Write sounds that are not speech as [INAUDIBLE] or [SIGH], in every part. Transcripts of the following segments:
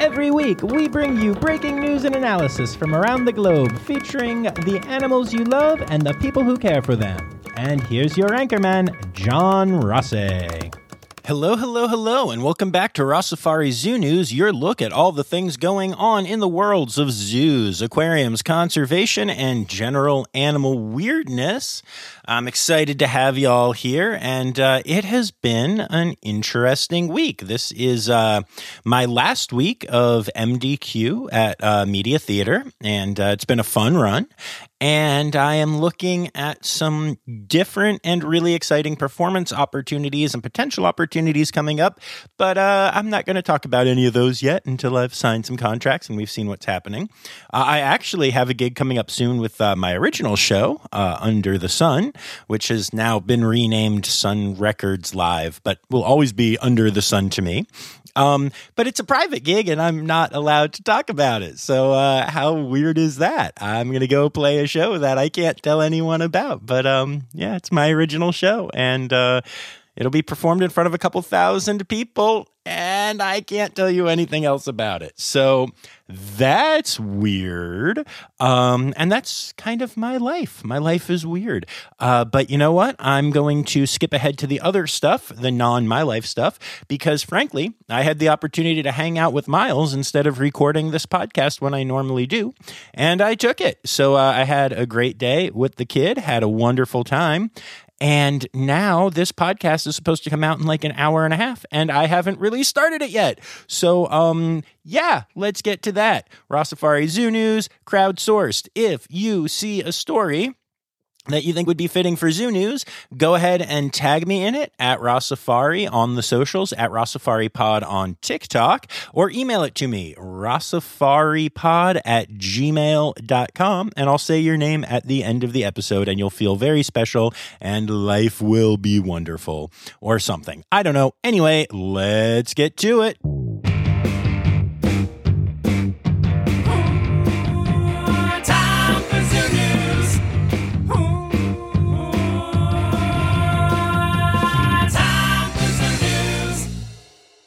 Every week, we bring you breaking news and analysis from around the globe featuring the animals you love and the people who care for them. And here's your anchorman, John Rossi. Hello, hello, hello, and welcome back to Rossifari Zoo News, your look at all the things going on in the worlds of zoos, aquariums, conservation, and general animal weirdness. I'm excited to have y'all here, and uh, it has been an interesting week. This is uh, my last week of MDQ at uh, Media Theater, and uh, it's been a fun run and I am looking at some different and really exciting performance opportunities and potential opportunities coming up. But uh, I'm not going to talk about any of those yet until I've signed some contracts and we've seen what's happening. Uh, I actually have a gig coming up soon with uh, my original show, uh, Under the Sun, which has now been renamed Sun Records Live, but will always be Under the Sun to me. Um, but it's a private gig and I'm not allowed to talk about it. So, uh, how weird is that? I'm going to go play a show that I can't tell anyone about. But, um, yeah, it's my original show and, uh, It'll be performed in front of a couple thousand people, and I can't tell you anything else about it. So that's weird. Um, and that's kind of my life. My life is weird. Uh, but you know what? I'm going to skip ahead to the other stuff, the non my life stuff, because frankly, I had the opportunity to hang out with Miles instead of recording this podcast when I normally do. And I took it. So uh, I had a great day with the kid, had a wonderful time. And now this podcast is supposed to come out in like an hour and a half, and I haven't really started it yet. So, um, yeah, let's get to that. Rossifari Zoo News, crowdsourced. If you see a story that you think would be fitting for Zoo News, go ahead and tag me in it at Rossifari on the socials, at Rossifari Pod on TikTok, or email it to me, rossifaripod at gmail.com, and I'll say your name at the end of the episode, and you'll feel very special, and life will be wonderful, or something. I don't know. Anyway, let's get to it.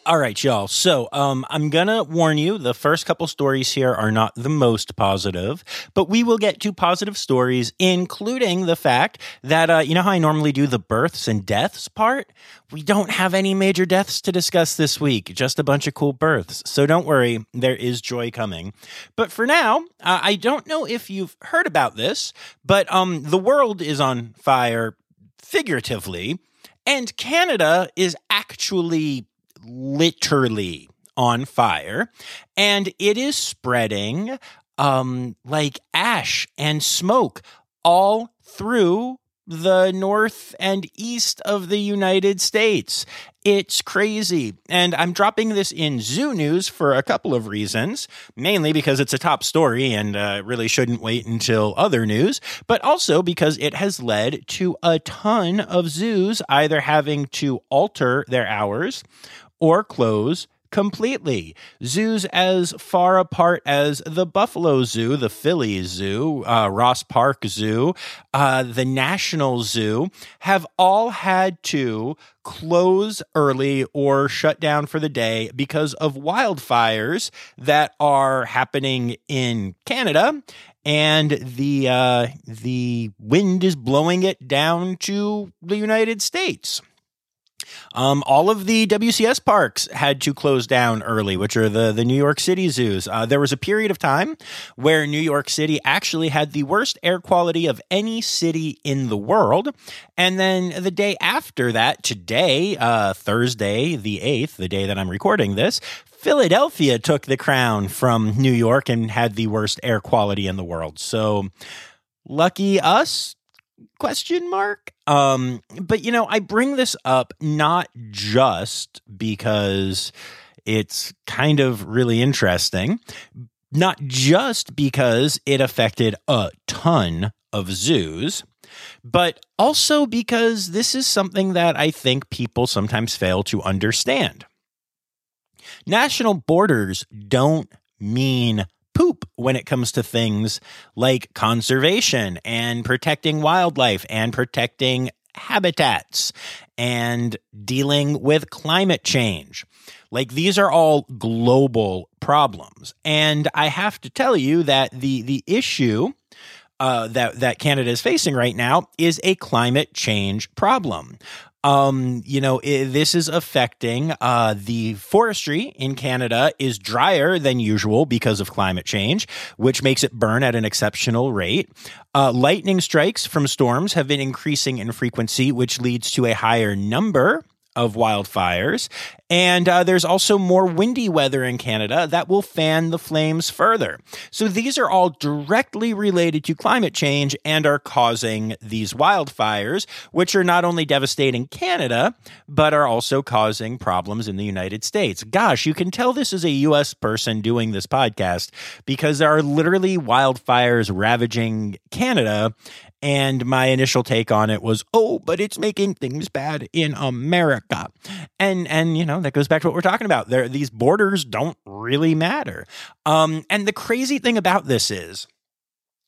All right, y'all. So, um, I'm gonna warn you: the first couple stories here are not the most positive, but we will get to positive stories, including the fact that uh, you know how I normally do the births and deaths part. We don't have any major deaths to discuss this week; just a bunch of cool births. So don't worry, there is joy coming. But for now, uh, I don't know if you've heard about this, but um, the world is on fire, figuratively, and Canada is actually literally on fire and it is spreading um like ash and smoke all through the north and east of the United States. It's crazy. And I'm dropping this in Zoo News for a couple of reasons, mainly because it's a top story and uh, really shouldn't wait until other news, but also because it has led to a ton of zoos either having to alter their hours or close completely. Zoos as far apart as the Buffalo Zoo, the Philly Zoo, uh, Ross Park Zoo, uh, the National Zoo have all had to close early or shut down for the day because of wildfires that are happening in Canada and the uh, the wind is blowing it down to the United States. Um, all of the WCS parks had to close down early, which are the, the New York City zoos. Uh, there was a period of time where New York City actually had the worst air quality of any city in the world. And then the day after that, today, uh, Thursday, the 8th, the day that I'm recording this, Philadelphia took the crown from New York and had the worst air quality in the world. So lucky us question mark um but you know i bring this up not just because it's kind of really interesting not just because it affected a ton of zoos, but also because this is something that I think people sometimes fail to understand. National borders don't mean poop when it comes to things like conservation and protecting wildlife and protecting habitats and dealing with climate change. Like these are all global problems. And I have to tell you that the the issue uh, that that Canada is facing right now is a climate change problem. Um, you know, i this is affecting uh, the forestry in Canada is drier than usual because of climate change, which makes it burn at an exceptional rate. Uh, lightning strikes from storms have been increasing in frequency, which leads to a higher number of wildfires. And uh, there's also more windy weather in Canada that will fan the flames further. So these are all directly related to climate change and are causing these wildfires, which are not only devastating Canada, but are also causing problems in the United States. Gosh, you can tell this is a US person doing this podcast because there are literally wildfires ravaging Canada and my initial take on it was, oh, but it's making things bad in America. And and you know, that goes back to what we're talking about. There these borders don't really matter. Um, and the crazy thing about this is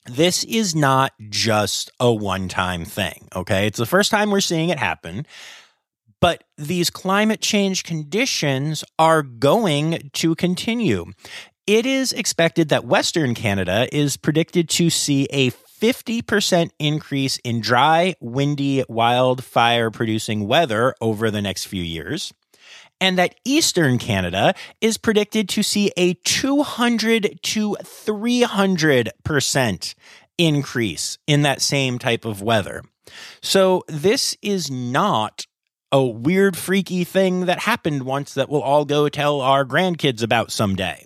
this is not just a one-time thing, okay? It's the first time we're seeing it happen. But these climate change conditions are going to continue. It is expected that Western Canada is predicted to see a 50% increase in dry, windy, wildfire producing weather over the next few years. And that Eastern Canada is predicted to see a 200 to 300% increase in that same type of weather. So this is not a weird, freaky thing that happened once that we'll all go tell our grandkids about someday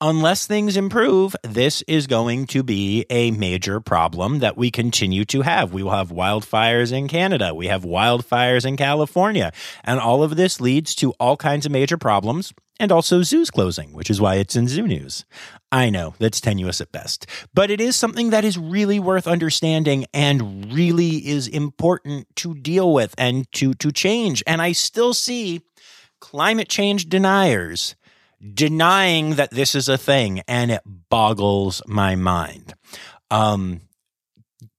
unless things improve, this is going to be a major problem that we continue to have. We will have wildfires in Canada, we have wildfires in California, and all of this leads to all kinds of major problems. And also zoos closing, which is why it's in zoo news. I know that's tenuous at best, but it is something that is really worth understanding and really is important to deal with and to, to change. And I still see climate change deniers denying that this is a thing, and it boggles my mind. Um,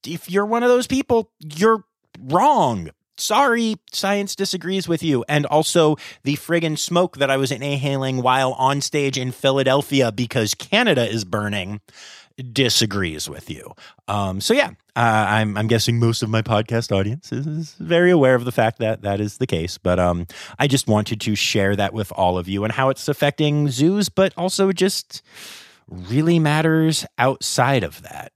if you're one of those people, you're wrong. Sorry, science disagrees with you. And also, the friggin' smoke that I was inhaling while on stage in Philadelphia because Canada is burning disagrees with you. Um, so yeah, uh, I'm I'm guessing most of my podcast audience is, very aware of the fact that that is the case. But um, I just wanted to share that with all of you and how it's affecting zoos, but also just really matters outside of that.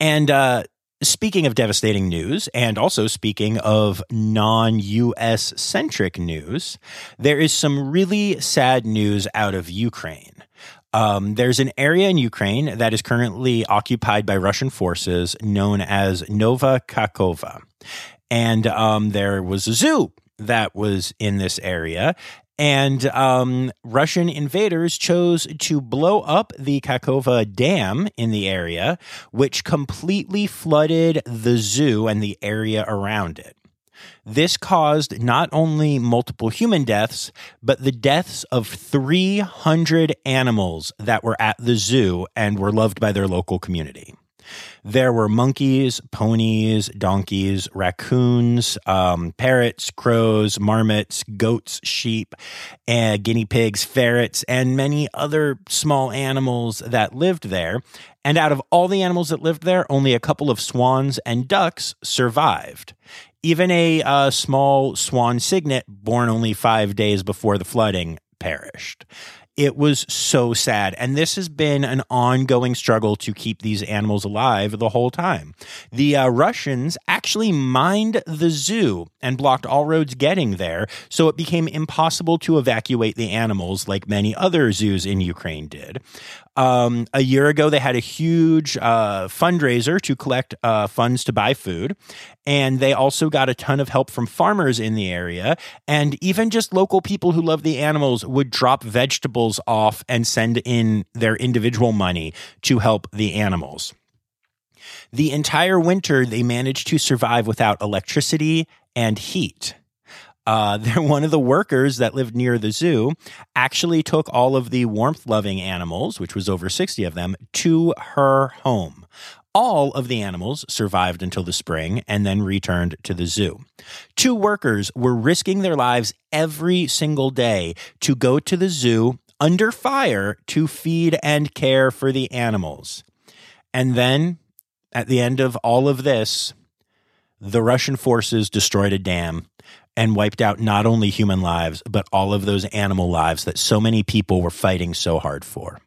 And uh, Speaking of devastating news, and also speaking of non US centric news, there is some really sad news out of Ukraine. Um, there's an area in Ukraine that is currently occupied by Russian forces known as Nova Kakhovka. And um, there was a zoo that was in this area. And um, Russian invaders chose to blow up the Kakhovka Dam in the area, which completely flooded the zoo and the area around it. This caused not only multiple human deaths, but the deaths of 300 animals that were at the zoo and were loved by their local community. There were monkeys, ponies, donkeys, raccoons, um, parrots, crows, marmots, goats, sheep, and guinea pigs, ferrets, and many other small animals that lived there. And out of all the animals that lived there, only a couple of swans and ducks survived. Even a uh, small swan cygnet, born only five days before the flooding, perished. It was so sad. And this has been an ongoing struggle to keep these animals alive the whole time. The uh, Russians actually mined the zoo and blocked all roads getting there, so it became impossible to evacuate the animals like many other zoos in Ukraine did. Um, a year ago, they had a huge uh, fundraiser to collect uh, funds to buy food. And they also got a ton of help from farmers in the area. And even just local people who love the animals would drop vegetables off and send in their individual money to help the animals. The entire winter, they managed to survive without electricity and heat. Uh, [LAUGHS] one of the workers that lived near the zoo actually took all of the warmth loving animals, which was over 60 of them, to her home. All of the animals survived until the spring and then returned to the zoo. Two workers were risking their lives every single day to go to the zoo under fire to feed and care for the animals. And then, at the end of all of this, the Russian forces destroyed a dam and wiped out not only human lives, but all of those animal lives that so many people were fighting so hard for.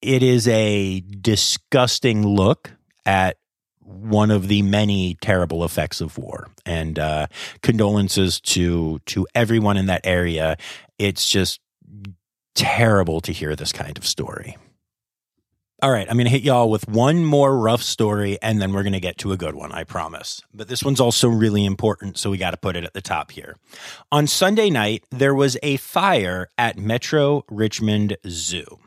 It is a disgusting look at one of the many terrible effects of war. And uh, condolences to to everyone in that area. It's just terrible to hear this kind of story all right, I'm going to hit y'all with one more rough story and then we're going to get to a good one, I promise. But this one's also really important, so we got to put it at the top here. On Sunday night, there was a fire at Metro Richmond Zoo.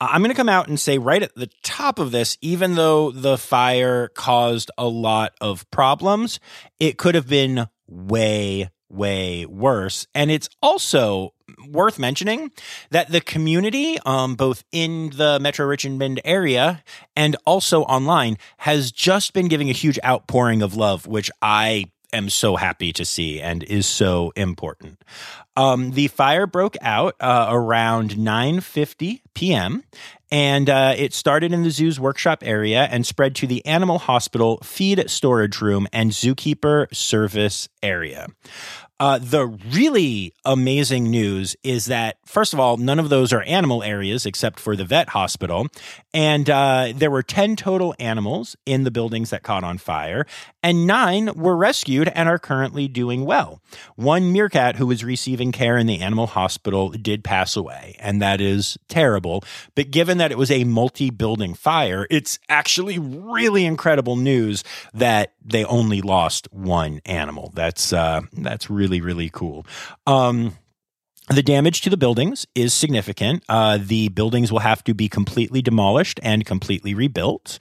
I'm going to come out and say right at the top of this, even though the fire caused a lot of problems, it could have been way, way worse. And it's also worth mentioning that the community, um, both in the Metro Richmond area and also online, has just been giving a huge outpouring of love, which I am so happy to see and is so important. Um, the fire broke out uh, around 9:50 p.m. and uh, it started in the zoo's workshop area and spread to the animal hospital, feed storage room, and zookeeper service area. Uh, the really amazing news is that, first of all, none of those are animal areas except for the vet hospital. And uh, there were 10 total animals in the buildings that caught on fire, and nine were rescued and are currently doing well. One meerkat who was receiving care in the animal hospital did pass away, and that is terrible. But given that it was a multi building fire, it's actually really incredible news that they only lost one animal. That's, uh, that's really, really cool. Um, the damage to the buildings is significant. Uh, the buildings will have to be completely demolished and completely rebuilt.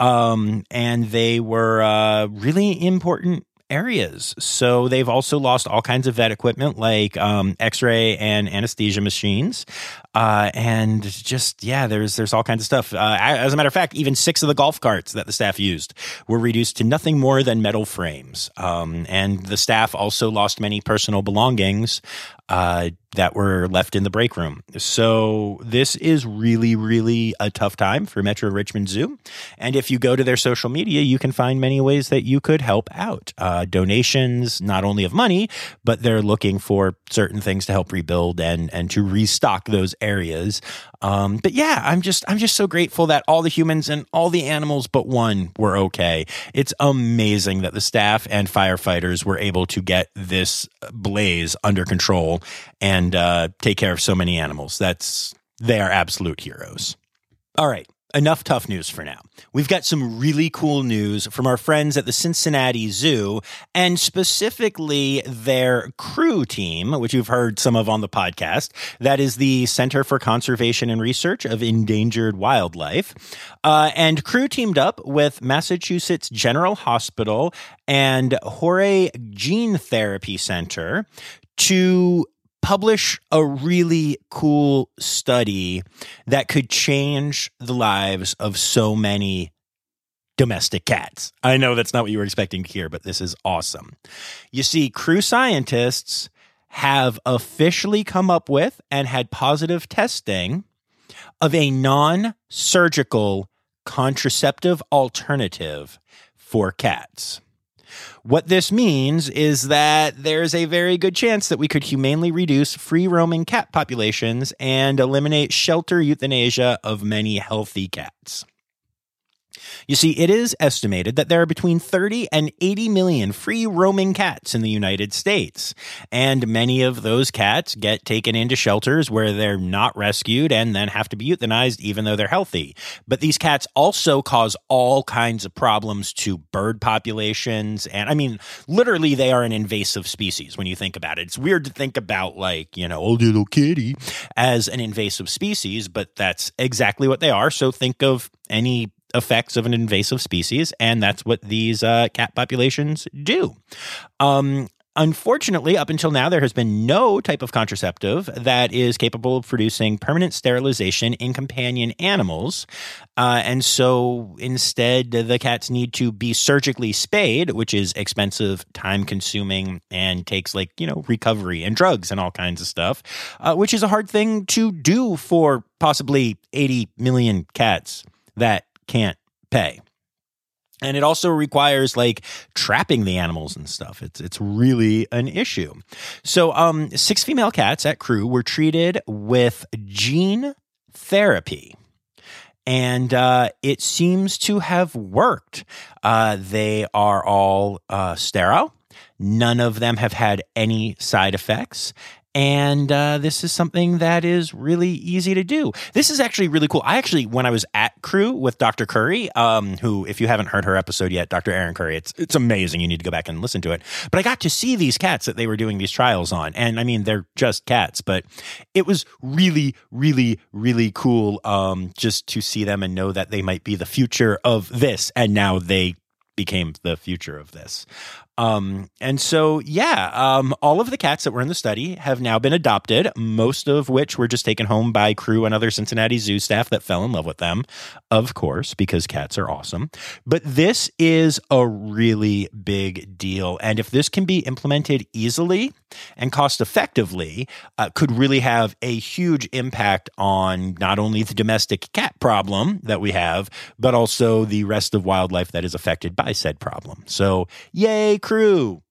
Um, and they were uh, really important areas. So they've also lost all kinds of vet equipment like um, X-ray and anesthesia machines, uh, and just yeah, there's there's all kinds of stuff. Uh, as a matter of fact, even six of the golf carts that the staff used were reduced to nothing more than metal frames. Um, and the staff also lost many personal belongings uh, that were left in the break room. So this is really, really a tough time for Metro Richmond Zoo. And if you go to their social media, you can find many ways that you could help out. Uh, donations, not only of money, but they're looking for certain things to help rebuild and and to restock those areas. Um, but yeah, I'm just I'm just so grateful that all the humans and all the animals but one were okay. It's amazing that the staff and firefighters were able to get this blaze under control and uh, take care of so many animals. That's they are absolute heroes. All right. Enough tough news for now. We've got some really cool news from our friends at the Cincinnati Zoo and specifically their crew team, which you've heard some of on the podcast. That is the Center for Conservation and Research of Endangered Wildlife. Uh, and crew teamed up with Massachusetts General Hospital and Horae Gene Therapy Center to publish a really cool study that could change the lives of so many domestic cats. I know that's not what you were expecting to hear, but this is awesome. You see, crew scientists have officially come up with and had positive testing of a non surgical contraceptive alternative for cats. What this means is that there's a very good chance that we could humanely reduce free roaming cat populations and eliminate shelter euthanasia of many healthy cats. You see, it is estimated that there are between 30 and 80 million free roaming cats in the United States. And many of those cats get taken into shelters where they're not rescued and then have to be euthanized even though they're healthy. But these cats also cause all kinds of problems to bird populations. And I mean, literally, they are an invasive species when you think about it. It's weird to think about, like, you know, oh, little kitty as an invasive species, but that's exactly what they are. So think of any effects of an invasive species, and that's what these uh, cat populations do. Um, Unfortunately, up until now, there has been no type of contraceptive that is capable of producing permanent sterilization in companion animals. Uh, and so instead, the cats need to be surgically spayed, which is expensive, time consuming, and takes like, you know, recovery and drugs and all kinds of stuff, uh, which is a hard thing to do for possibly 80 million cats that can't pay and it also requires like trapping the animals and stuff it's it's really an issue so um six female cats at crew were treated with gene therapy and uh, it seems to have worked. Uh, they are all uh, sterile. None of them have had any side effects. And uh, this is something that is really easy to do. This is actually really cool. I actually, when I was at Crew with Dr. Curry, um, who, if you haven't heard her episode yet, Dr. Erin Curry, it's it's amazing. You need to go back and listen to it. But I got to see these cats that they were doing these trials on, and I mean, they're just cats, but it was really, really, really cool um, just to see them and know that they might be the future of this, and now they became the future of this. Um, and so, yeah, um, all of the cats that were in the study have now been adopted, most of which were just taken home by crew and other Cincinnati Zoo staff that fell in love with them, of course, because cats are awesome. But this is a really big deal. And if this can be implemented easily and cost effectively, uh, could really have a huge impact on not only the domestic cat problem that we have, but also the rest of wildlife that is affected by said problem. So, yay, crew.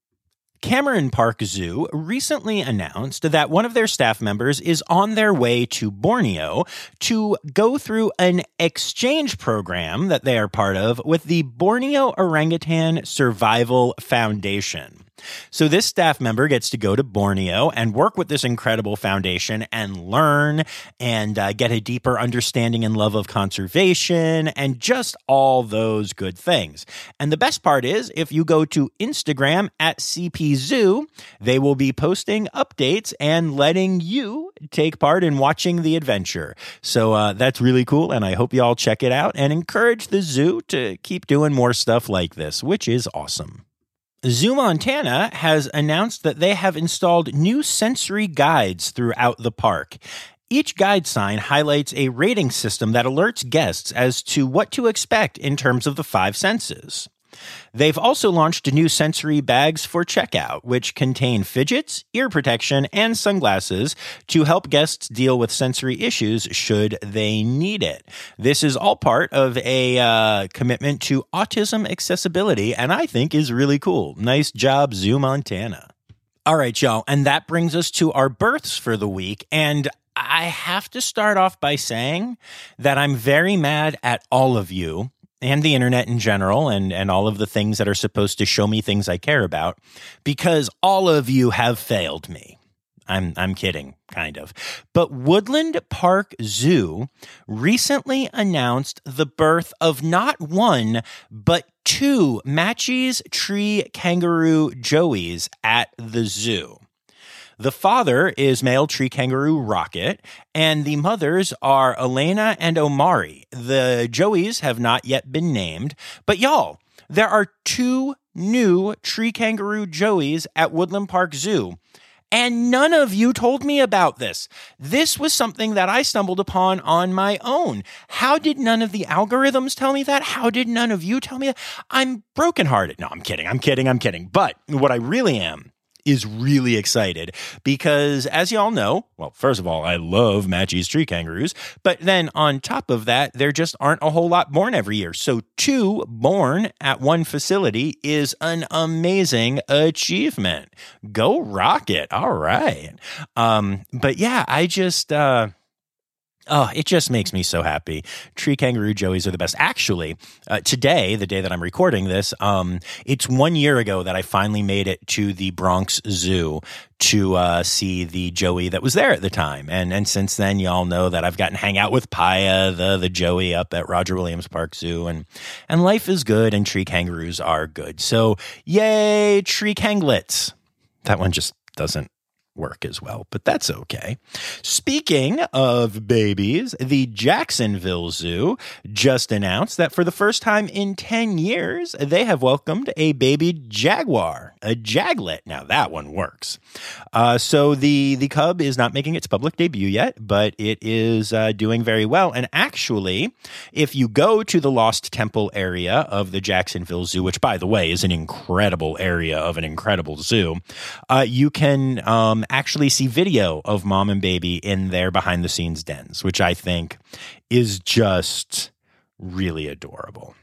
Cameron Park Zoo recently announced that one of their staff members is on their way to Borneo to go through an exchange program that they are part of with the Borneo Orangutan Survival Foundation. So, this staff member gets to go to Borneo and work with this incredible foundation and learn and uh, get a deeper understanding and love of conservation and just all those good things. And the best part is, if you go to Instagram at CP Zoo, they will be posting updates and letting you take part in watching the adventure. So, uh, that's really cool. And I hope you all check it out and encourage the zoo to keep doing more stuff like this, which is awesome. Zoo Montana has announced that they have installed new sensory guides throughout the park. Each guide sign highlights a rating system that alerts guests as to what to expect in terms of the five senses. They've also launched new sensory bags for checkout, which contain fidgets, ear protection, and sunglasses to help guests deal with sensory issues should they need it. This is all part of a uh, commitment to autism accessibility, and I think is really cool. Nice job, Zoo Montana. All right, y'all. And that brings us to our births for the week. And I have to start off by saying that I'm very mad at all of you and the internet in general and, and all of the things that are supposed to show me things I care about because all of you have failed me. I'm I'm kidding, kind of. But Woodland Park Zoo recently announced the birth of not one, but two Matschie's tree kangaroo joeys at the zoo. The father is male tree kangaroo Rocket, and the mothers are Elena and Omari. The Joeys have not yet been named, but y'all, there are two new tree kangaroo Joeys at Woodland Park Zoo. And none of you told me about this. This was something that I stumbled upon on my own. How did none of the algorithms tell me that? How did none of you tell me that? I'm brokenhearted. No, I'm kidding. I'm kidding. I'm kidding. But what I really am is really excited because, as you all know, well, first of all, I love Matschie's tree kangaroos, but then on top of that, there just aren't a whole lot born every year. So, two born at one facility is an amazing achievement. Go Rocket! All right, um, but yeah, I just. Uh, Oh, it just makes me so happy. Tree kangaroo joeys are the best. Actually, uh, today, the day that I'm recording this, um, it's one year ago that I finally made it to the Bronx Zoo to uh, see the joey that was there at the time. And and since then, y'all know that I've gotten hang out with Paya, the the joey up at Roger Williams Park Zoo, and and life is good, and tree kangaroos are good. So yay, tree kanglets. That one just doesn't work as well, but that's okay. Speaking of babies, the Jacksonville Zoo just announced that for the first time in 10 years, they have welcomed a baby jaguar, a jaglet. Now that one works. Uh, so the, the cub is not making its public debut yet, but it is uh, doing very well. And actually, if you go to the Lost Temple area of the Jacksonville Zoo, which by the way is an incredible area of an incredible zoo, uh, you can um, actually see video of mom and baby in their behind the scenes dens, which I think is just really adorable.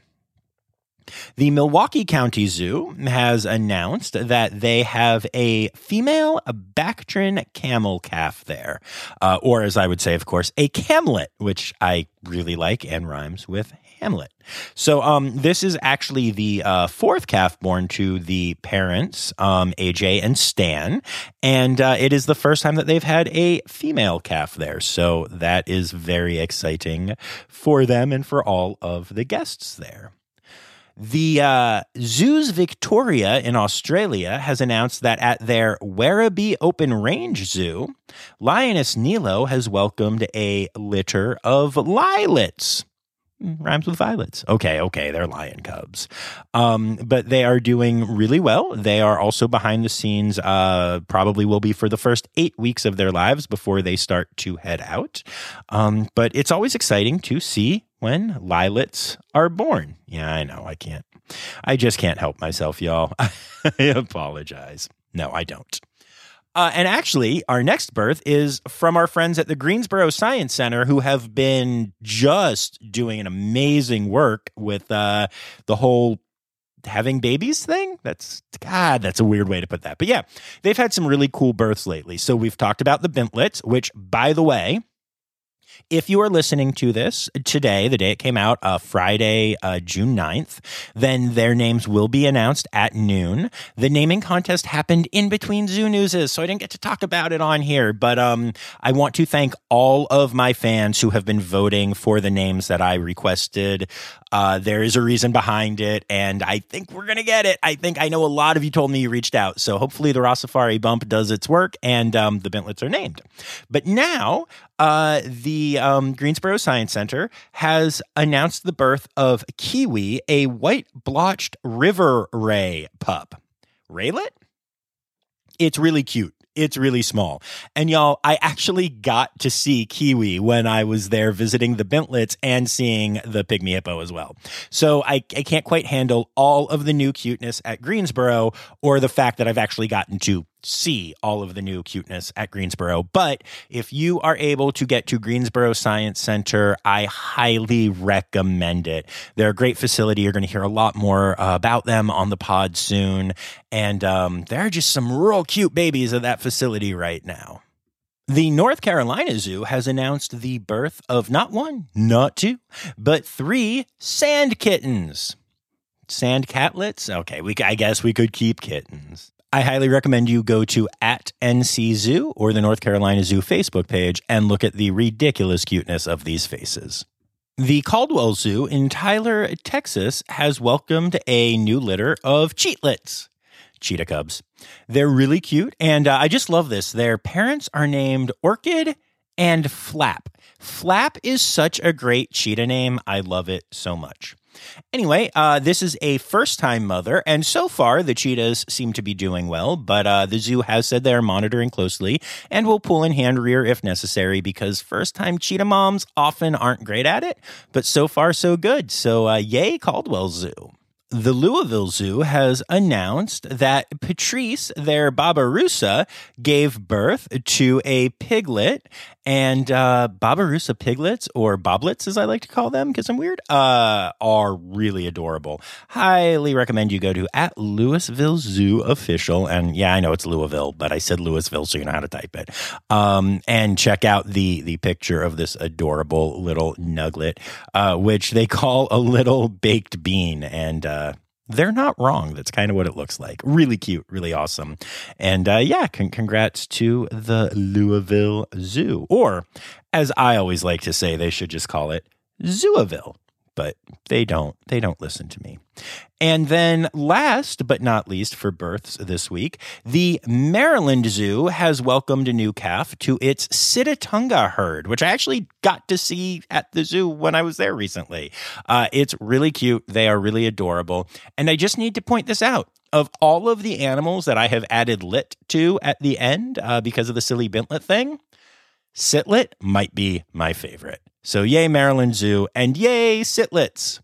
The Milwaukee County Zoo has announced that they have a female Bactrian camel calf there, uh, or as I would say, of course, a camlet, which I really like and rhymes with Hamlet. So, um, this is actually the uh, fourth calf born to the parents, um, AJ and Stan, and uh, it is the first time that they've had a female calf there. So that is very exciting for them and for all of the guests there. The uh, Zoos Victoria in Australia has announced that at their Werribee Open Range Zoo, Lioness Nilo has welcomed a litter of lilets. Rhymes with violets. Okay, okay, they're lion cubs. Um, but they are doing really well. They are also behind the scenes, uh, probably will be for the first eight weeks of their lives before they start to head out. Um, but it's always exciting to see when lilets are born. Yeah, I know. I can't. I just can't help myself, y'all. [LAUGHS] I apologize. No, I don't. Uh, and actually, our next birth is from our friends at the Greensboro Science Center, who have been just doing an amazing work with uh, the whole having babies thing. That's God, that's a weird way to put that. But yeah, they've had some really cool births lately. So we've talked about the Bintlets, which, by the way, if you are listening to this today, the day it came out, uh, Friday, uh, June 9th, then their names will be announced at noon. The naming contest happened in between Zoo Newses, so I didn't get to talk about it on here. But um, I want to thank all of my fans who have been voting for the names that I requested. Uh, there is a reason behind it, and I think we're going to get it. I think I know a lot of you told me you reached out. So hopefully the Rossifari bump does its work and um, the Bintlets are named. But now uh, the um, Greensboro Science Center has announced the birth of Kiwi, a white blotched river ray pup. Raylet? It's really cute. It's really small. And y'all, I actually got to see Kiwi when I was there visiting the Bintlets and seeing the Pygmy Hippo as well. So I, I can't quite handle all of the new cuteness at Greensboro or the fact that I've actually gotten to see all of the new cuteness at Greensboro. But if you are able to get to Greensboro Science Center, I highly recommend it. They're a great facility. You're going to hear a lot more uh, about them on the pod soon. And um, there are just some real cute babies at that facility right now. The North Carolina Zoo has announced the birth of not one, not two, but three sand kittens. Sand catlets? Okay, we, I guess we could keep kittens. I highly recommend you go to at NC Zoo or the North Carolina Zoo Facebook page and look at the ridiculous cuteness of these faces. The Caldwell Zoo in Tyler, Texas has welcomed a new litter of cheatlets, cheetah cubs. They're really cute, and uh, I just love this. Their parents are named Orchid and Flap. Flap is such a great cheetah name. I love it so much. Anyway, uh, this is a first time mother, and so far the cheetahs seem to be doing well, but uh, the zoo has said they're monitoring closely and will pull in hand rear if necessary because first time cheetah moms often aren't great at it, but so far so good. So, uh, yay, Caldwell Zoo. The Louisville Zoo has announced that Patrice, their Babirusa, gave birth to a piglet. And uh, Babirusa piglets, or boblets as I like to call them because I'm weird, uh, are really adorable. Highly recommend you go to at Louisville Zoo Official. And yeah, I know it's Louisville, but I said Louisville, so you know how to type it. Um, and check out the the picture of this adorable little nuglet, uh, which they call a little baked bean. And uh, they're not wrong. That's kind of what it looks like. Really cute, really awesome. And uh, yeah, con- congrats to the Louisville Zoo. Or, as I always like to say, they should just call it Zooaville. But they don't. They don't listen to me. And then, last but not least, for births this week, the Maryland Zoo has welcomed a new calf to its Sitatunga herd, which I actually got to see at the zoo when I was there recently. Uh, it's really cute. They are really adorable. And I just need to point this out. Of all of the animals that I have added lit to at the end uh, because of the silly Bintlet thing, Sitlet might be my favorite. So, yay, Maryland Zoo, and yay, Sitlets.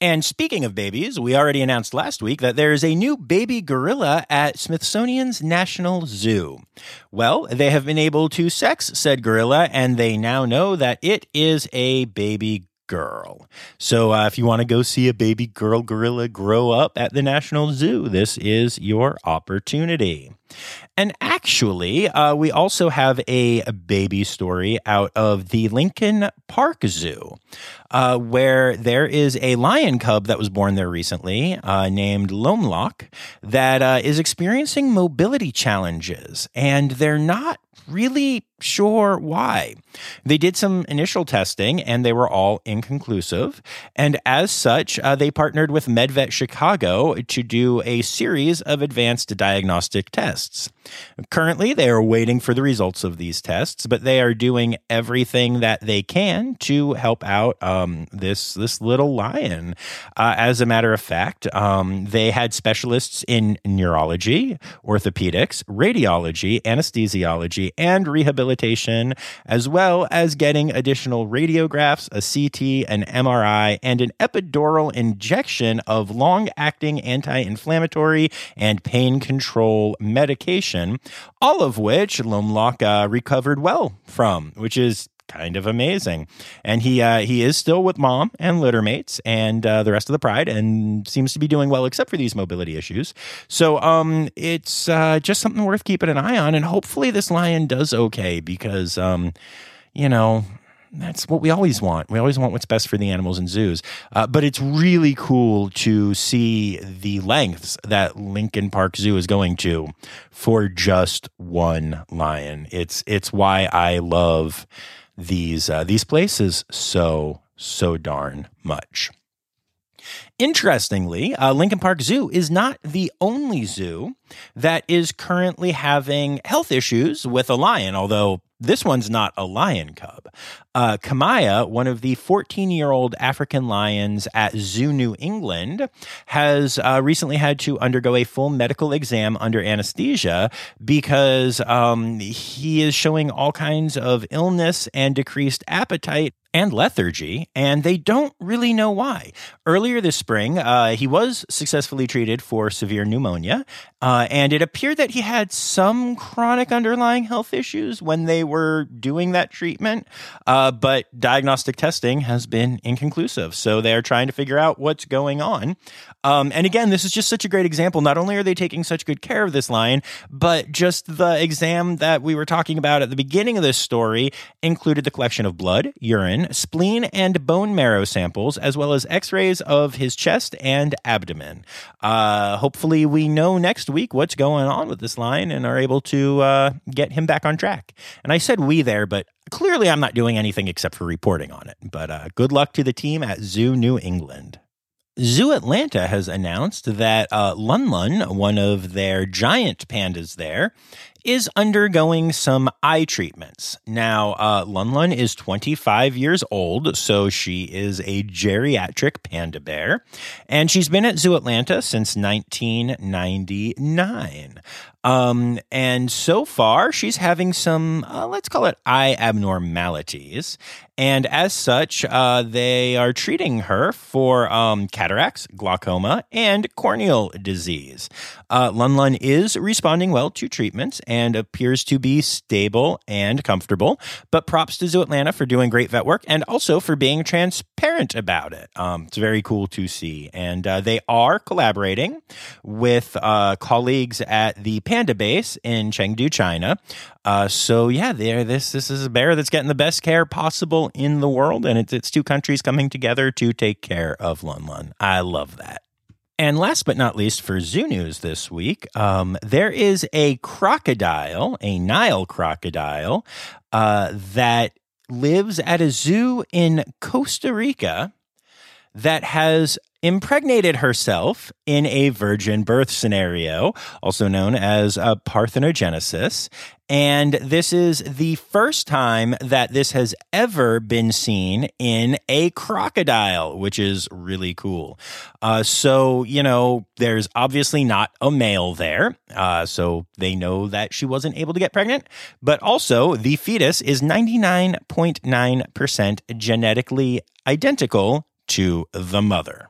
And speaking of babies, we already announced last week that there is a new baby gorilla at Smithsonian's National Zoo. Well, they have been able to sex said gorilla, and they now know that it is a baby girl. So uh, if you want to go see a baby girl gorilla grow up at the National Zoo, this is your opportunity. And actually, uh, we also have a, baby story out of the Lincoln Park Zoo, uh, where there is a lion cub that was born there recently uh, named Lomlock that uh, is experiencing mobility challenges. And they're not really sure why. They did some initial testing and they were all inconclusive. And as such, uh, they partnered with MedVet Chicago to do a series of advanced diagnostic tests. Currently, they are waiting for the results of these tests, but they are doing everything that they can to help out um, this this little lion. Uh, as a matter of fact, um, they had specialists in neurology, orthopedics, radiology, anesthesiology, and rehabilitation, as well as getting additional radiographs, a CT, an MRI, and an epidural injection of long acting anti inflammatory and pain control medication, all of which Lomlock uh, recovered well from, which is kind of amazing. And he uh, he is still with mom and littermates and uh, the rest of the pride, and seems to be doing well, except for these mobility issues. So um, it's uh, just something worth keeping an eye on, and hopefully this lion does okay because um, you know. That's what we always want. We always want what's best for the animals in zoos. Uh, but it's really cool to see the lengths that Lincoln Park Zoo is going to for just one lion. It's it's why I love these uh, these places so so darn much. Interestingly, uh, Lincoln Park Zoo is not the only zoo that is currently having health issues with a lion, although this one's not a lion cub. Uh, Kamaya, one of the 14 year old African lions at Zoo New England, has uh, recently had to undergo a full medical exam under anesthesia because um, he is showing all kinds of illness and decreased appetite and lethargy, and they don't really know why. Earlier this spring, uh, he was successfully treated for severe pneumonia, uh, and it appeared that he had some chronic underlying health issues when they were doing that treatment. Uh, but diagnostic testing has been inconclusive, so they are trying to figure out what's going on. Um, and again, this is just such a great example. Not only are they taking such good care of this lion, but just the exam that we were talking about at the beginning of this story included the collection of blood, urine, spleen, and bone marrow samples, as well as x rays of his chest and abdomen. Uh, hopefully, we know next week what's going on with this lion and are able to uh, get him back on track. And I said we there, but clearly I'm not doing anything except for reporting on it. But uh, good luck to the team at Zoo New England. Zoo Atlanta has announced that uh, Lun Lun, one of their giant pandas there, is undergoing some eye treatments. Now, uh, Lun Lun is 25 years old, so she is a geriatric panda bear, and she's been at Zoo Atlanta since 1999. Um, and so far, she's having some, uh, let's call it eye abnormalities. And as such, uh, they are treating her for um, cataracts, glaucoma, and corneal disease. Uh, Lun Lun is responding well to treatments and appears to be stable and comfortable. But props to Zoo Atlanta for doing great vet work and also for being transparent about it. Um, it's very cool to see. And uh, they are collaborating with uh, colleagues at the Panda Base in Chengdu, China. Uh, so yeah, there. This this is a bear that's getting the best care possible in the world, and it's it's two countries coming together to take care of Lun Lun. I love that. And last but not least, for zoo news this week, um, there is a crocodile, a Nile crocodile, uh, that lives at a zoo in Costa Rica that has impregnated herself in a virgin birth scenario, also known as a parthenogenesis. And this is the first time that this has ever been seen in a crocodile, which is really cool. Uh, so, you know, there's obviously not a male there. Uh, so they know that she wasn't able to get pregnant. But also, the fetus is 99.9% genetically identical to the mother.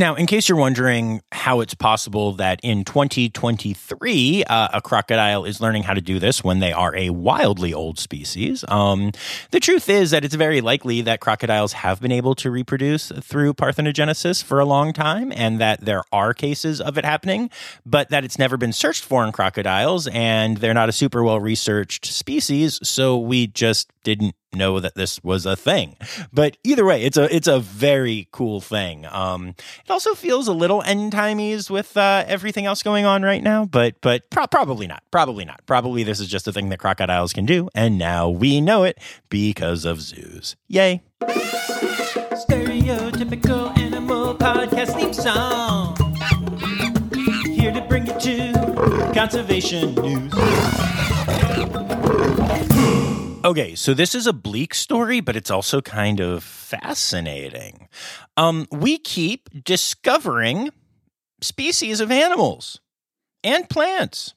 Now, in case you're wondering how it's possible that in 2023 uh, a crocodile is learning how to do this when they are a wildly old species, um, the truth is that it's very likely that crocodiles have been able to reproduce through parthenogenesis for a long time and that there are cases of it happening, but that it's never been searched for in crocodiles and they're not a super well researched species, so we just didn't know that this was a thing. But either way, it's a it's a very cool thing. Um, it also feels a little end timies with uh, everything else going on right now, but but pro- probably not. Probably not. Probably this is just a thing that crocodiles can do, and now we know it because of zoos. Yay! Stereotypical animal podcast theme song. Here to bring you to conservation news. Okay, so this is a bleak story, but it's also kind of fascinating. Um, we keep discovering species of animals and plants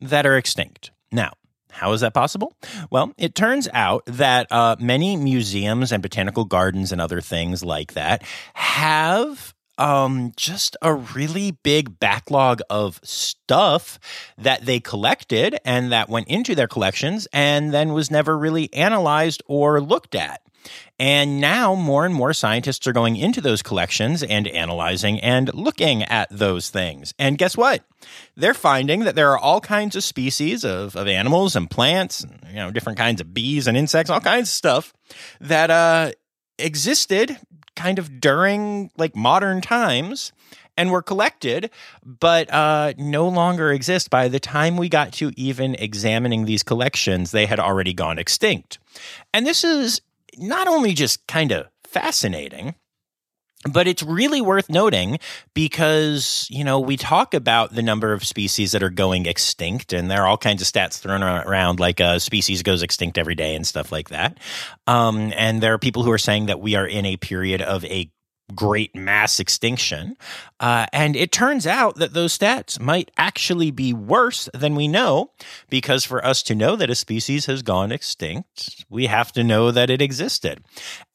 that are extinct. Now, how is that possible? Well, it turns out that uh, many museums and botanical gardens and other things like that have um, just a really big backlog of stuff that they collected and that went into their collections and then was never really analyzed or looked at. And now more and more scientists are going into those collections and analyzing and looking at those things. And guess what? They're finding that there are all kinds of species of, of animals and plants, and, you know, different kinds of bees and insects, all kinds of stuff that uh, existed kind of during like modern times and were collected, but uh, no longer exist. By the time we got to even examining these collections, they had already gone extinct. And this is not only just kind of fascinating, but it's really worth noting because, you know, we talk about the number of species that are going extinct, and there are all kinds of stats thrown around, like a species goes extinct every day and stuff like that. Um, and there are people who are saying that we are in a period of a great mass extinction. Uh, and it turns out that those stats might actually be worse than we know, because for us to know that a species has gone extinct, we have to know that it existed.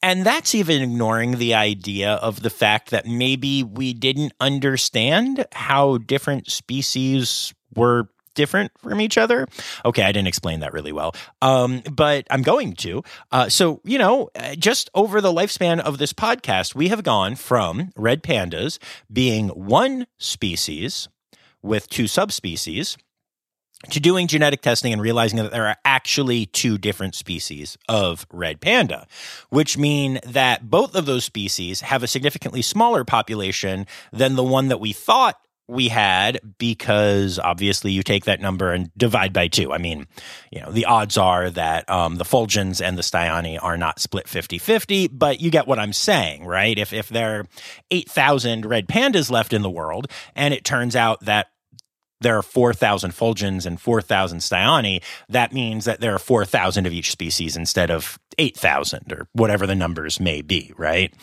And that's even ignoring the idea of the fact that maybe we didn't understand how different species were different from each other. Okay, I didn't explain that really well, um, but I'm going to. Uh, so, you know, uh, just over the lifespan of this podcast, we have gone from red pandas being one species with two subspecies to doing genetic testing and realizing that there are actually two different species of red panda, which mean that both of those species have a significantly smaller population than the one that we thought we had because obviously you take that number and divide by two. I mean, you know, the odds are that um, the Fulgens and the Styani are not split 50 50, but you get what I'm saying, right? If, if there are 8,000 red pandas left in the world and it turns out that there are 4,000 Fulgens and 4,000 Styani, that means that there are 4,000 of each species instead of 8,000 or whatever the numbers may be, right?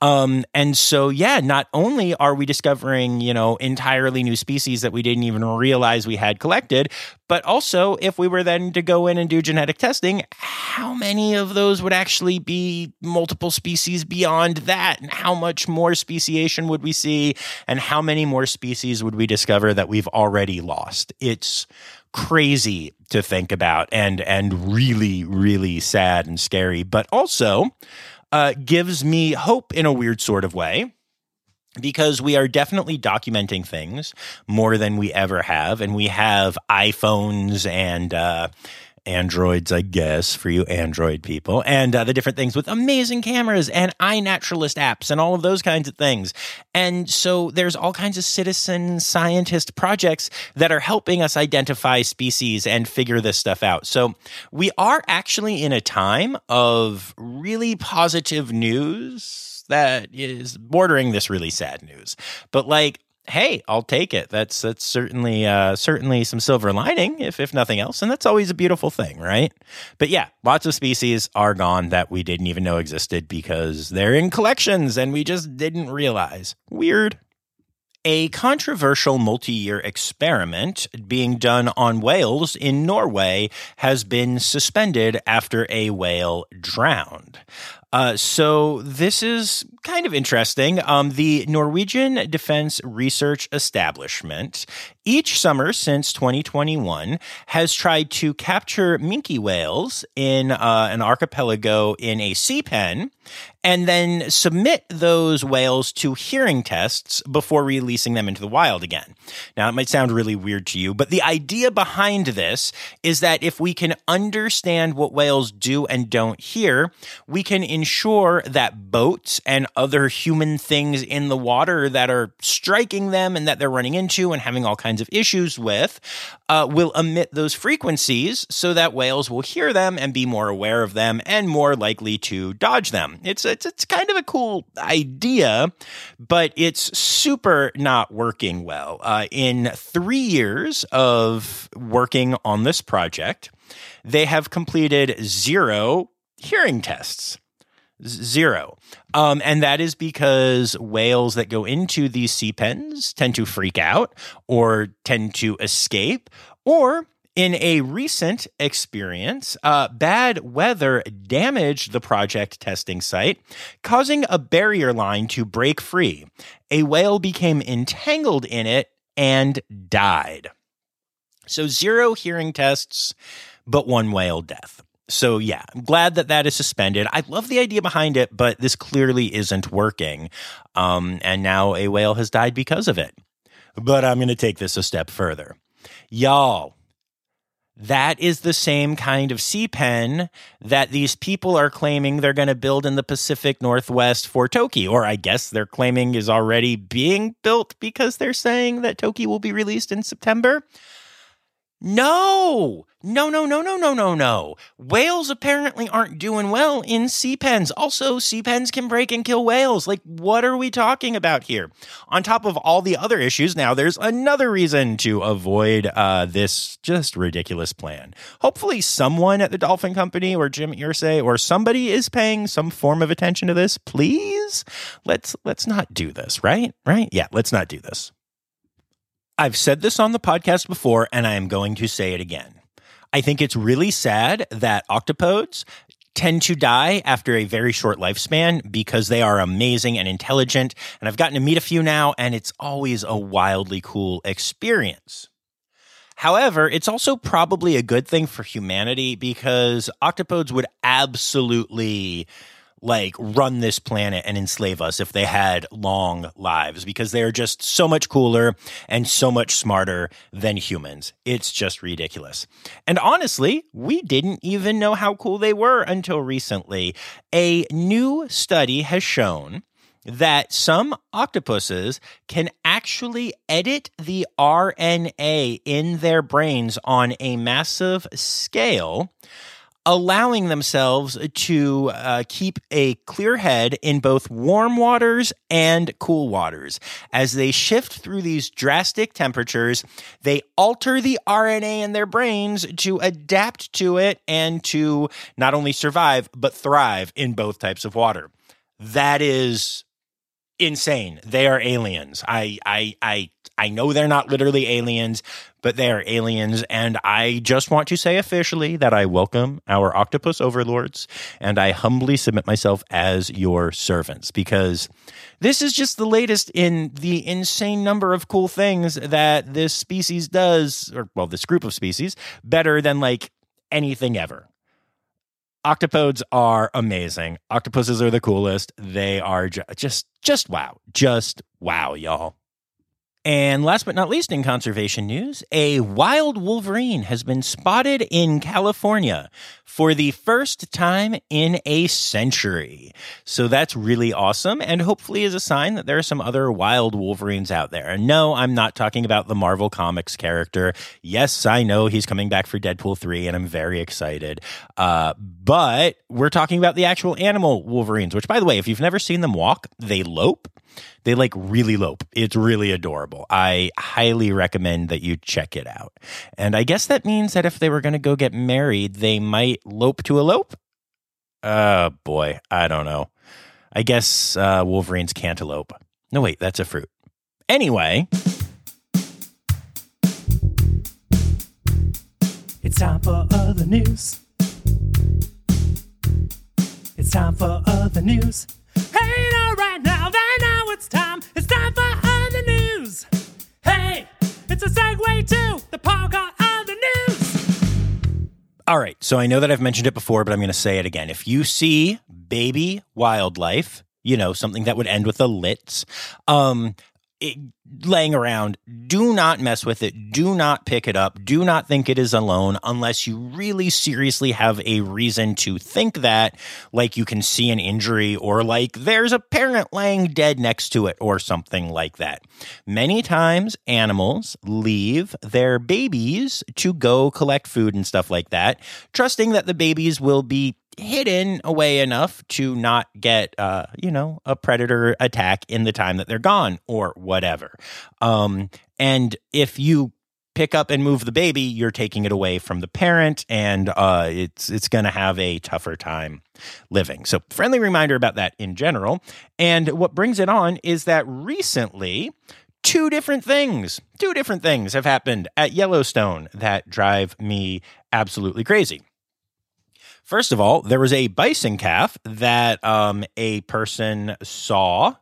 Um, and so, yeah, not only are we discovering, you know, entirely new species that we didn't even realize we had collected, but also if we were then to go in and do genetic testing, how many of those would actually be multiple species beyond that? And how much more speciation would we see? And how many more species would we discover that we've already lost? It's crazy to think about and and really really sad and scary but also uh, gives me hope in a weird sort of way because we are definitely documenting things more than we ever have. And we have iphones and uh, androids i guess for you android people and uh, the different things with amazing cameras and iNaturalist apps and all of those kinds of things and so there's all kinds of citizen scientist projects that are helping us identify species and figure this stuff out so we are actually in a time of really positive news that is bordering this really sad news. But like, hey, I'll take it. That's that's certainly uh, certainly some silver lining, if if nothing else, and that's always a beautiful thing, right? But yeah, lots of species are gone that we didn't even know existed because they're in collections and we just didn't realize. Weird. A controversial multi year experiment being done on whales in Norway has been suspended after a whale drowned. Uh, so this is kind of interesting. Um, the Norwegian Defense Research Establishment, each summer since 2021, has tried to capture minke whales in uh, an archipelago in a sea pen and then submit those whales to hearing tests before releasing them into the wild again. Now, it might sound really weird to you, but the idea behind this is that if we can understand what whales do and don't hear, we can ensure that boats and other human things in the water that are striking them and that they're running into and having all kinds of issues with uh, will emit those frequencies so that whales will hear them and be more aware of them and more likely to dodge them. It's it's it's kind of a cool idea, but it's super not working well. Uh, in three years of working on this project, they have completed zero hearing tests. Zero. Um, and that is because whales that go into these sea pens tend to freak out or tend to escape or in a recent experience, uh, bad weather damaged the project testing site, causing a barrier line to break free. A whale became entangled in it and died. So, zero hearing tests, but one whale death. So, yeah, I'm glad that that is suspended. I love the idea behind it, but this clearly isn't working. Um, and now a whale has died because of it. But I'm going to take this a step further. Y'all, that is the same kind of sea pen that these people are claiming they're going to build in the Pacific Northwest for Toki, or I guess they're claiming is already being built because they're saying that Toki will be released in September. No, no, no, no, no, no, no, no. Whales apparently aren't doing well in sea pens. Also, sea pens can break and kill whales. Like, what are we talking about here? On top of all the other issues, now there's another reason to avoid uh, this just ridiculous plan. Hopefully, someone at the Dolphin Company or Jim Irsay or somebody is paying some form of attention to this. Please, let's let's not do this. Right? Right? Yeah, let's not do this. I've said this on the podcast before, and I am going to say it again. I think it's really sad that octopodes tend to die after a very short lifespan because they are amazing and intelligent. And I've gotten to meet a few now, and it's always a wildly cool experience. However, it's also probably a good thing for humanity because octopodes would absolutely like run this planet and enslave us if they had long lives because they are just so much cooler and so much smarter than humans. It's just ridiculous. And honestly, we didn't even know how cool they were until recently. A new study has shown that some octopuses can actually edit the RNA in their brains on a massive scale allowing themselves to uh, keep a clear head in both warm waters and cool waters. As they shift through these drastic temperatures, they alter the RNA in their brains to adapt to it and to not only survive, but thrive in both types of water. That is insane. They are aliens. I I I I know they're not literally aliens, but they are aliens and I just want to say officially that I welcome our octopus overlords and I humbly submit myself as your servants because this is just the latest in the insane number of cool things that this species does or well this group of species better than like anything ever. Octopodes are amazing. Octopuses are the coolest. They are ju- just just wow. Just wow, y'all. And last but not least in conservation news, a wild wolverine has been spotted in California for the first time in a century. So that's really awesome and hopefully is a sign that there are some other wild wolverines out there. And no, I'm not talking about the Marvel Comics character. Yes, I know he's coming back for Deadpool 3 and I'm very excited. Uh, but we're talking about the actual animal wolverines, which by the way, if you've never seen them walk, they lope. They like really lope. It's really adorable. I highly recommend that you check it out. And I guess that means that if they were going to go get married, they might lope to elope. Oh boy, I don't know. I guess uh, Wolverine's cantaloupe. No, wait, that's a fruit. Anyway, It's time for other news. It's time for other news. Hey, now, right now, right now it's time. It's time for other news. Hey, it's a segue to the news. All right. So I know that I've mentioned it before, but I'm going to say it again. If you see baby wildlife, you know, something that would end with a litz, um, it, laying around, do not mess with it. Do not pick it up. Do not think it is alone unless you really seriously have a reason to think that, like you can see an injury or like there's a parent laying dead next to it or something like that. Many times animals leave their babies to go collect food and stuff like that, trusting that the babies will be hidden away enough to not get uh you know a predator attack in the time that they're gone or whatever. Um and if you pick up and move the baby you're taking it away from the parent and uh it's it's going to have a tougher time living. So friendly reminder about that in general. And what brings it on is that recently two different things two different things have happened at Yellowstone that drive me absolutely crazy First of all, there was a bison calf that um, a person saw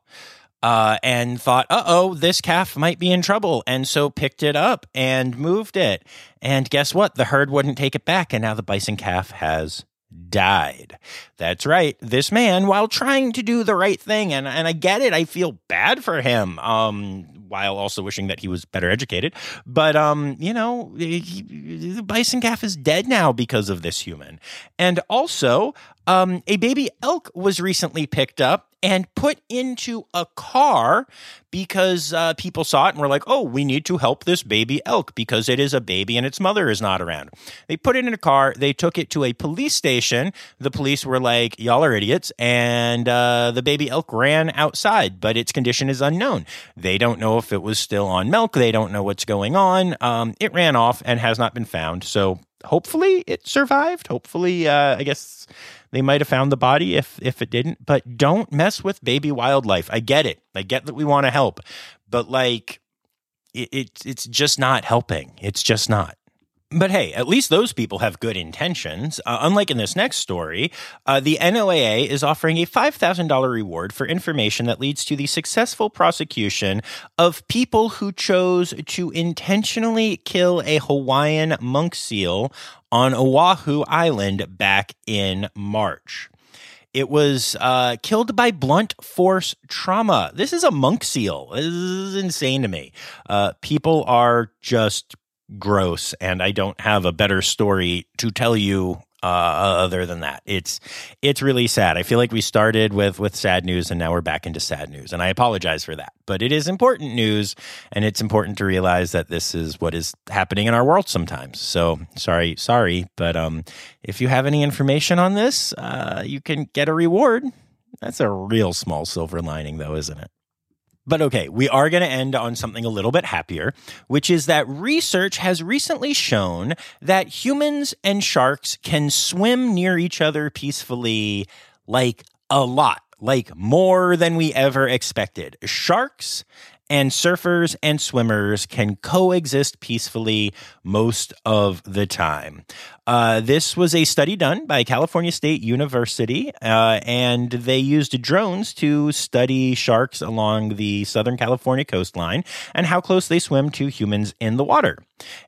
uh, and thought, uh oh, this calf might be in trouble. And so picked it up and moved it. And guess what? The herd wouldn't take it back. And now the bison calf has died. That's right. This man, while trying to do the right thing, and, and I get it, I feel bad for him. Um, while also wishing that he was better educated. But um, you know, he, the bison calf is dead now because of this human. And also, um, a baby elk was recently picked up and put into a car because uh, people saw it and were like, oh, we need to help this baby elk because it is a baby and its mother is not around. They put it in a car, they took it to a police station. The police were like, y'all are idiots. And uh, the baby elk ran outside, but its condition is unknown. They don't know if it was still on milk, they don't know what's going on. Um, it ran off and has not been found. So hopefully it survived. Hopefully, uh, I guess they might have found the body if if it didn't. But don't mess with baby wildlife. I get it. I get that we want to help, but like it, it it's just not helping. It's just not. But hey, at least those people have good intentions. Uh, unlike in this next story, uh, the NOAA is offering a $5,000 reward for information that leads to the successful prosecution of people who chose to intentionally kill a Hawaiian monk seal on Oahu Island back in March. It was uh, killed by blunt force trauma. This is a monk seal. This is insane to me. Uh, people are just gross, and I don't have a better story to tell you Uh, other than that, it's it's really sad. I feel like we started with with sad news and now we're back into sad news, and I apologize for that. But it is important news, and it's important to realize that this is what is happening in our world sometimes. So sorry, sorry, but um, if you have any information on this, uh, you can get a reward. That's a real small silver lining, though, isn't it? But okay, we are going to end on something a little bit happier, which is that research has recently shown that humans and sharks can swim near each other peacefully like a lot, like more than we ever expected. Sharks and surfers and swimmers can coexist peacefully most of the time. Uh, this was a study done by California State University, uh, and they used drones to study sharks along the Southern California coastline and how close they swim to humans in the water.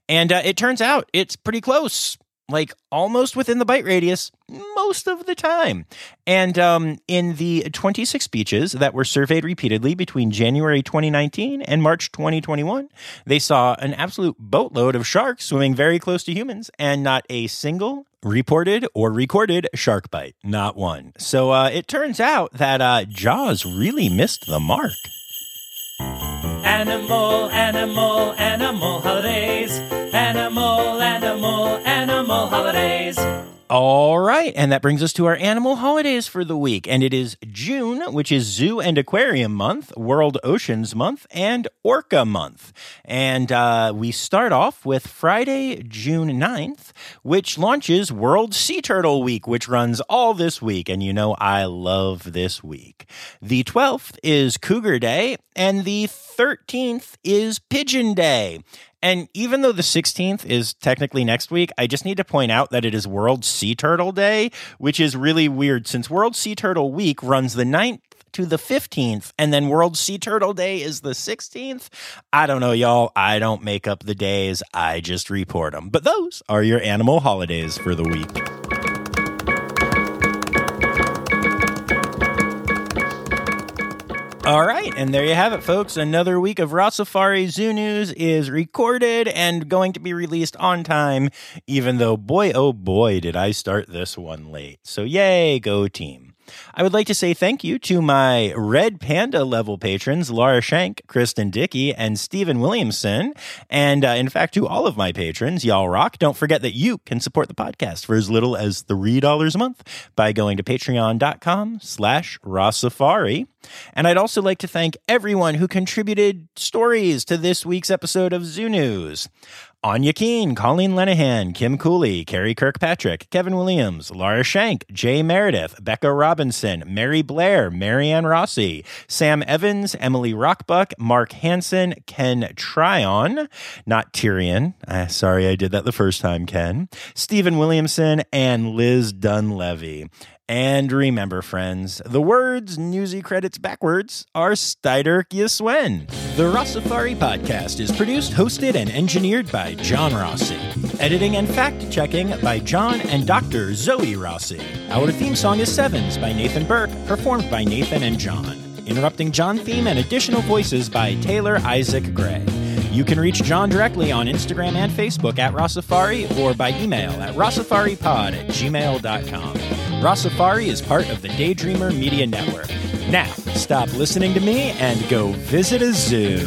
And uh, it turns out it's pretty close like almost within the bite radius most of the time. And um, in the 26 beaches that were surveyed repeatedly between January 2019 and March 2021, they saw an absolute boatload of sharks swimming very close to humans and not a single reported or recorded shark bite. Not one. So uh, it turns out that uh, Jaws really missed the mark. Animal, animal, animal holidays. All right, and that brings us to our animal holidays for the week. And it is June, which is Zoo and Aquarium Month, World Oceans Month, and Orca Month. And uh, we start off with Friday, June 9th, which launches World Sea Turtle Week, which runs all this week. And you know, I love this week. The 12th is Cougar Day, and the 13th is Pigeon Day. And even though the 16th is technically next week, I just need to point out that it is World Sea Turtle Day, which is really weird since World Sea Turtle Week runs the 9th to the 15th, and then World Sea Turtle Day is the 16th. I don't know, y'all. I don't make up the days, I just report them. But those are your animal holidays for the week. All right, and there you have it, folks. Another week of Rossifari Zoo News is recorded and going to be released on time, even though, boy, oh boy, did I start this one late. So, yay, go team. I would like to say thank you to my Red Panda level patrons, Laura Shank, Kristen Dickey, and Stephen Williamson. And uh, in fact, to all of my patrons, y'all rock. Don't forget that you can support the podcast for as little as $3 a month by going to patreon.com slash rossifari. And I'd also like to thank everyone who contributed stories to this week's episode of Zoo News. Anya Keen, Colleen Lenihan, Kim Cooley, Carrie Kirkpatrick, Kevin Williams, Laura Shank, Jay Meredith, Becca Robinson, Mary Blair, Marianne Rossi, Sam Evans, Emily Rockbuck, Mark Hansen, Ken Tryon, not Tyrion. Uh, sorry, I did that the first time, Ken. Stephen Williamson, and Liz Dunlevy. And remember, friends, the words newsy credits backwards are Steiderk Yiswen. The Rossifari podcast is produced, hosted, and engineered by John Rossi. Editing and fact checking by John and Dr. Zoe Rossi. Our theme song is Sevens by Nathan Burke, performed by Nathan and John. Interrupting John theme and additional voices by Taylor Isaac Gray. You can reach John directly on Instagram and Facebook at Rossifari or by email at rossifaripod at gmail.com. Rossifari is part of the Daydreamer Media Network. Now, stop listening to me and go visit a zoo.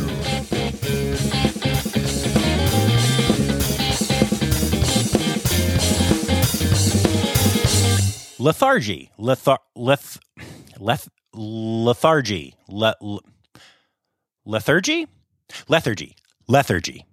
Lethargy. Lethar- leth- leth- lethargy. Le- le- lethargy? Lethargy. Lethargy.